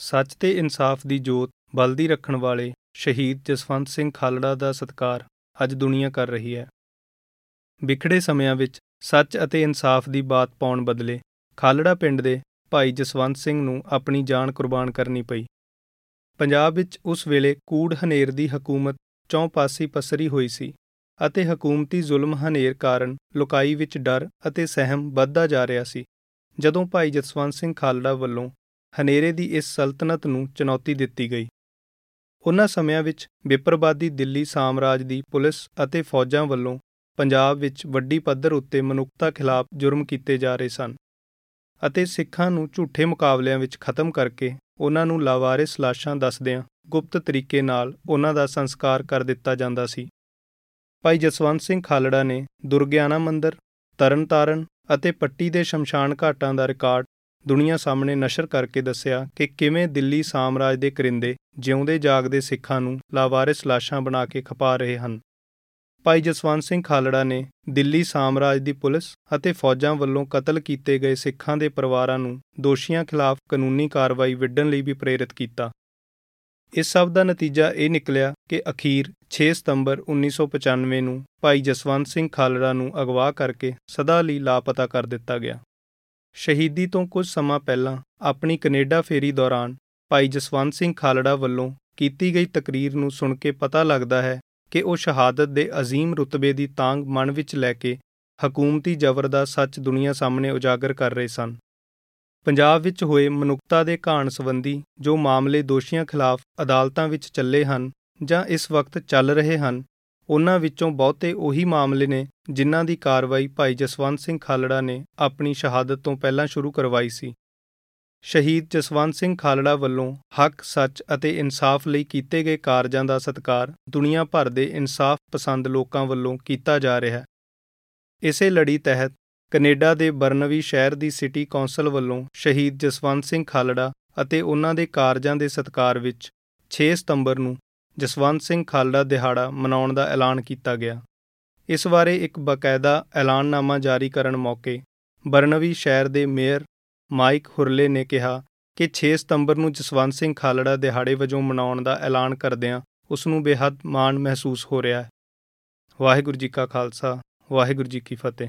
ਸੱਚ ਤੇ ਇਨਸਾਫ ਦੀ ਜੋਤ ਬਲਦੀ ਰੱਖਣ ਵਾਲੇ ਸ਼ਹੀਦ ਜਸਵੰਤ ਸਿੰਘ ਖਾਲੜਾ ਦਾ ਸਤਿਕਾਰ ਅੱਜ ਦੁਨੀਆ ਕਰ ਰਹੀ ਹੈ। ਵਿਖੜੇ ਸਮਿਆਂ ਵਿੱਚ ਸੱਚ ਅਤੇ ਇਨਸਾਫ ਦੀ ਬਾਤ ਪਾਉਣ ਬਦਲੇ ਖਾਲੜਾ ਪਿੰਡ ਦੇ ਭਾਈ ਜਸਵੰਤ ਸਿੰਘ ਨੂੰ ਆਪਣੀ ਜਾਨ ਕੁਰਬਾਨ ਕਰਨੀ ਪਈ। ਪੰਜਾਬ ਵਿੱਚ ਉਸ ਵੇਲੇ ਕੂੜ ਹਨੇਰ ਦੀ ਹਕੂਮਤ ਚੌਂ ਪਾਸੀ ਪਸਰੀ ਹੋਈ ਸੀ ਅਤੇ ਹਕੂਮਤੀ ਜ਼ੁਲਮ ਹਨੇਰ ਕਾਰਨ ਲੋਕਾਈ ਵਿੱਚ ਡਰ ਅਤੇ ਸਹਿਮ ਵੱਧਦਾ ਜਾ ਰਿਹਾ ਸੀ। ਜਦੋਂ ਭਾਈ ਜਸਵੰਤ ਸਿੰਘ ਖਾਲੜਾ ਵੱਲੋਂ ਹਨੇਰੇ ਦੀ ਇਸ ਸਲਤਨਤ ਨੂੰ ਚੁਣੌਤੀ ਦਿੱਤੀ ਗਈ। ਉਹਨਾਂ ਸਮਿਆਂ ਵਿੱਚ ਵਿਪਰਵਾਦੀ ਦਿੱਲੀ ਸਾਮਰਾਜ ਦੀ ਪੁਲਿਸ ਅਤੇ ਫੌਜਾਂ ਵੱਲੋਂ ਪੰਜਾਬ ਵਿੱਚ ਵੱਡੀ ਪੱਧਰ ਉੱਤੇ ਮਨੁੱਖਤਾ ਖਿਲਾਫ ਜੁਰਮ ਕੀਤੇ ਜਾ ਰਹੇ ਸਨ ਅਤੇ ਸਿੱਖਾਂ ਨੂੰ ਝੂਠੇ ਮੁਕਾਬਲਿਆਂ ਵਿੱਚ ਖਤਮ ਕਰਕੇ ਉਹਨਾਂ ਨੂੰ ਲਾਵਾਰਿਸ ਲਾਸ਼ਾਂ ਦੱਸਦਿਆਂ ਗੁਪਤ ਤਰੀਕੇ ਨਾਲ ਉਹਨਾਂ ਦਾ ਸੰਸਕਾਰ ਕਰ ਦਿੱਤਾ ਜਾਂਦਾ ਸੀ। ਭਾਈ ਜਸਵੰਤ ਸਿੰਘ ਖਾਲੜਾ ਨੇ ਦੁਰਗਿਆਨਾ ਮੰਦਰ, ਤਰਨਤਾਰਨ ਅਤੇ ਪੱਟੀ ਦੇ ਸ਼ਮਸ਼ਾਨ ਘਾਟਾਂ ਦਾ ਰਿਕਾਰਡ ਦੁਨੀਆ ਸਾਹਮਣੇ ਨਸ਼ਰ ਕਰਕੇ ਦੱਸਿਆ ਕਿ ਕਿਵੇਂ ਦਿੱਲੀ ਸਾਮਰਾਜ ਦੇ ਕਰਿੰਦੇ ਜਿਉਂਦੇ ਜਾਗਦੇ ਸਿੱਖਾਂ ਨੂੰ ਲਾਵਾਰਿਸ ਲਾਸ਼ਾਂ ਬਣਾ ਕੇ ਖਪਾ ਰਹੇ ਹਨ। ਭਾਈ ਜਸਵੰਤ ਸਿੰਘ ਖਾਲੜਾ ਨੇ ਦਿੱਲੀ ਸਾਮਰਾਜ ਦੀ ਪੁਲਿਸ ਅਤੇ ਫੌਜਾਂ ਵੱਲੋਂ ਕਤਲ ਕੀਤੇ ਗਏ ਸਿੱਖਾਂ ਦੇ ਪਰਿਵਾਰਾਂ ਨੂੰ ਦੋਸ਼ੀਆਂ ਖਿਲਾਫ ਕਾਨੂੰਨੀ ਕਾਰਵਾਈ ਵਿੱਢਣ ਲਈ ਵੀ ਪ੍ਰੇਰਿਤ ਕੀਤਾ। ਇਸ ਸਭ ਦਾ ਨਤੀਜਾ ਇਹ ਨਿਕਲਿਆ ਕਿ ਅਖੀਰ 6 ਸਤੰਬਰ 1995 ਨੂੰ ਭਾਈ ਜਸਵੰਤ ਸਿੰਘ ਖਾਲੜਾ ਨੂੰ ਅਗਵਾ ਕਰਕੇ ਸਦਾ ਲਈ ਲਾਪਤਾ ਕਰ ਦਿੱਤਾ ਗਿਆ। ਸ਼ਹੀਦੀ ਤੋਂ ਕੁਝ ਸਮਾਂ ਪਹਿਲਾਂ ਆਪਣੀ ਕੈਨੇਡਾ ਫੇਰੀ ਦੌਰਾਨ ਭਾਈ ਜਸਵੰਤ ਸਿੰਘ ਖਾਲੜਾ ਵੱਲੋਂ ਕੀਤੀ ਗਈ ਤਕਰੀਰ ਨੂੰ ਸੁਣ ਕੇ ਪਤਾ ਲੱਗਦਾ ਹੈ ਕਿ ਉਹ ਸ਼ਹਾਦਤ ਦੇ ਅਜ਼ੀਮ ਰੁਤਬੇ ਦੀ ਤਾਂਗ ਮਨ ਵਿੱਚ ਲੈ ਕੇ ਹਕੂਮਤੀ ਜ਼ਬਰ ਦਾ ਸੱਚ ਦੁਨੀਆ ਸਾਹਮਣੇ ਉਜਾਗਰ ਕਰ ਰਹੇ ਸਨ। ਪੰਜਾਬ ਵਿੱਚ ਹੋਏ ਮਨੁੱਖਤਾ ਦੇ ਘਾਣ ਸੰਬੰਧੀ ਜੋ ਮਾਮਲੇ ਦੋਸ਼ੀਆਂ ਖਿਲਾਫ ਅਦਾਲਤਾਂ ਵਿੱਚ ਚੱਲੇ ਹਨ ਜਾਂ ਇਸ ਵਕਤ ਚੱਲ ਰਹੇ ਹਨ ਉਹਨਾਂ ਵਿੱਚੋਂ ਬਹੁਤੇ ਉਹੀ ਮਾਮਲੇ ਨੇ ਜਿਨ੍ਹਾਂ ਦੀ ਕਾਰਵਾਈ ਭਾਈ ਜਸਵੰਤ ਸਿੰਘ ਖਾਲੜਾ ਨੇ ਆਪਣੀ ਸ਼ਹਾਦਤ ਤੋਂ ਪਹਿਲਾਂ ਸ਼ੁਰੂ ਕਰਵਾਈ ਸੀ। ਸ਼ਹੀਦ ਜਸਵੰਤ ਸਿੰਘ ਖਾਲੜਾ ਵੱਲੋਂ ਹੱਕ, ਸੱਚ ਅਤੇ ਇਨਸਾਫ ਲਈ ਕੀਤੇ ਗਏ ਕਾਰਜਾਂ ਦਾ ਸਤਿਕਾਰ ਦੁਨੀਆ ਭਰ ਦੇ ਇਨਸਾਫ ਪਸੰਦ ਲੋਕਾਂ ਵੱਲੋਂ ਕੀਤਾ ਜਾ ਰਿਹਾ ਹੈ। ਇਸੇ ਲੜੀ ਤਹਿਤ ਕੈਨੇਡਾ ਦੇ ਬਰਨਵੀ ਸ਼ਹਿਰ ਦੀ ਸਿਟੀ ਕੌਂਸਲ ਵੱਲੋਂ ਸ਼ਹੀਦ ਜਸਵੰਤ ਸਿੰਘ ਖਾਲੜਾ ਅਤੇ ਉਹਨਾਂ ਦੇ ਕਾਰਜਾਂ ਦੇ ਸਤਿਕਾਰ ਵਿੱਚ 6 ਸਤੰਬਰ ਨੂੰ ਜਸਵੰਤ ਸਿੰਘ ਖਾਲੜਾ ਦਿਹਾੜਾ ਮਨਾਉਣ ਦਾ ਐਲਾਨ ਕੀਤਾ ਗਿਆ। ਇਸ ਬਾਰੇ ਇੱਕ ਬਕਾਇਦਾ ਐਲਾਨਨਾਮਾ ਜਾਰੀ ਕਰਨ ਮੌਕੇ ਬਰਨਵੀ ਸ਼ਹਿਰ ਦੇ ਮੇਅਰ ਮਾਈਕ ਹੁਰਲੇ ਨੇ ਕਿਹਾ ਕਿ 6 ਸਤੰਬਰ ਨੂੰ ਜਸਵੰਤ ਸਿੰਘ ਖਾਲੜਾ ਦਿਹਾੜੇ ਵਜੋਂ ਮਨਾਉਣ ਦਾ ਐਲਾਨ ਕਰਦਿਆਂ ਉਸ ਨੂੰ ਬੇਹੱਦ ਮਾਣ ਮਹਿਸੂਸ ਹੋ ਰਿਹਾ ਹੈ। ਵਾਹਿਗੁਰੂ ਜੀ ਕਾ ਖਾਲਸਾ, ਵਾਹਿਗੁਰੂ ਜੀ ਕੀ ਫਤਿਹ।